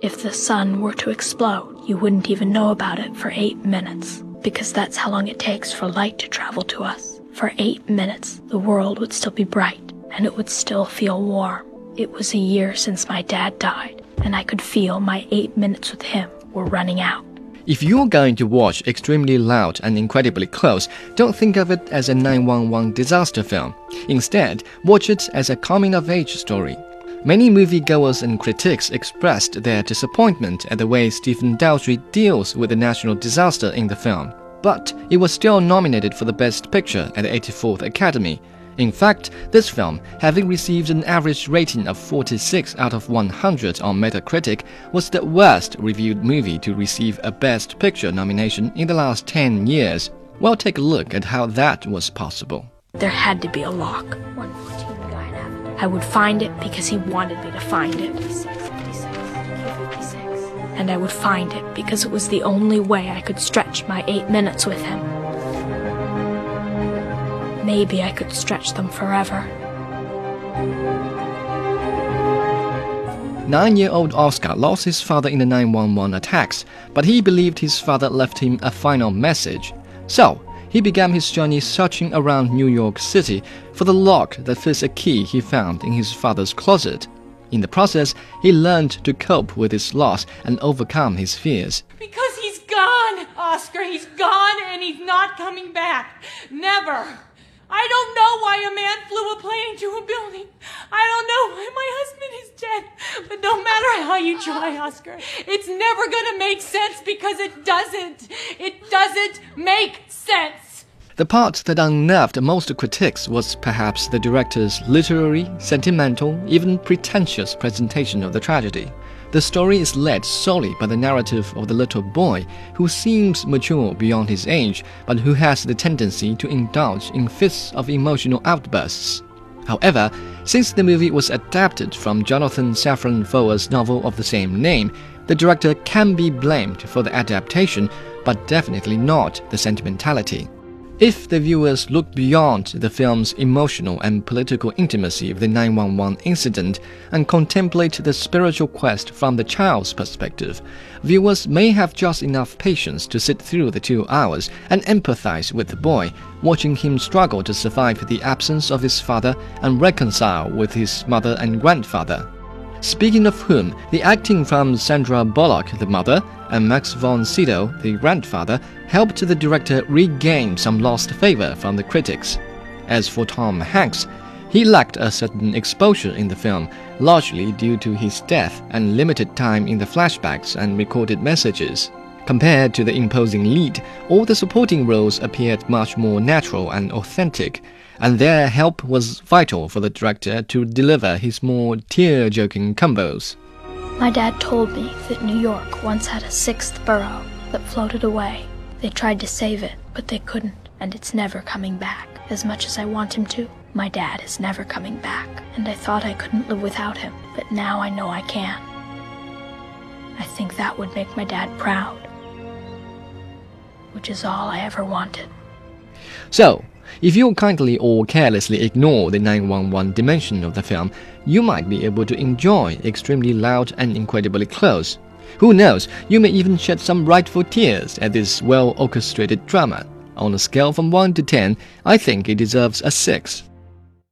If the sun were to explode, you wouldn't even know about it for eight minutes, because that's how long it takes for light to travel to us. For eight minutes, the world would still be bright, and it would still feel warm. It was a year since my dad died, and I could feel my eight minutes with him were running out. If you're going to watch Extremely Loud and Incredibly Close, don't think of it as a 911 disaster film. Instead, watch it as a coming of age story. Many moviegoers and critics expressed their disappointment at the way Stephen Daldry deals with the national disaster in the film, but it was still nominated for the Best Picture at the 84th Academy. In fact, this film, having received an average rating of 46 out of 100 on Metacritic, was the worst reviewed movie to receive a Best Picture nomination in the last 10 years. Well, take a look at how that was possible. There had to be a lock. I would find it because he wanted me to find it. And I would find it because it was the only way I could stretch my eight minutes with him. Maybe I could stretch them forever. Nine year old Oskar lost his father in the 911 attacks, but he believed his father left him a final message. So, he began his journey searching around New York City for the lock that fits a key he found in his father's closet. In the process, he learned to cope with his loss and overcome his fears. Because he's gone, Oskar. He's gone and he's not coming back. Never. I don't know why a man flew a plane into a building. I don't know why my husband is. But no matter how you try, Oskar, it's never gonna make sense because it doesn't. It doesn't make sense. The part that unnerved most critics was perhaps the director's literary, sentimental, even pretentious presentation of the tragedy. The story is led solely by the narrative of the little boy who seems mature beyond his age, but who has the tendency to indulge in fits of emotional outbursts. However, since the movie was adapted from Jonathan Safran Foer's novel of the same name, the director can be blamed for the adaptation, but definitely not the sentimentality. If the viewers look beyond the film's emotional and political intimacy of the 911 incident and contemplate the spiritual quest from the child's perspective, viewers may have just enough patience to sit through the two hours and empathize with the boy, watching him struggle to survive the absence of his father and reconcile with his mother and grandfather. Speaking of whom, the acting from Sandra Bullock, the mother, and Max von Sydow, the grandfather, helped the director regain some lost favor from the critics. As for Tom Hanks, he lacked a certain exposure in the film, largely due to his death and limited time in the flashbacks and recorded messages. Compared to the imposing lead, all the supporting roles appeared much more natural and authentic, and their help was vital for the director to deliver his more tear jerking combos. My dad told me that New York once had a sixth borough that floated away. They tried to save it, but they couldn't, and it's never coming back. As much as I want him to, my dad is never coming back, and I thought I couldn't live without him, but now I know I can. I think that would make my dad proud, which is all I ever wanted. So, if you kindly or carelessly ignore the 911 dimension of the film, you might be able to enjoy extremely loud and incredibly close. Who knows, you may even shed some rightful tears at this well orchestrated drama. On a scale from 1 to 10, I think it deserves a 6.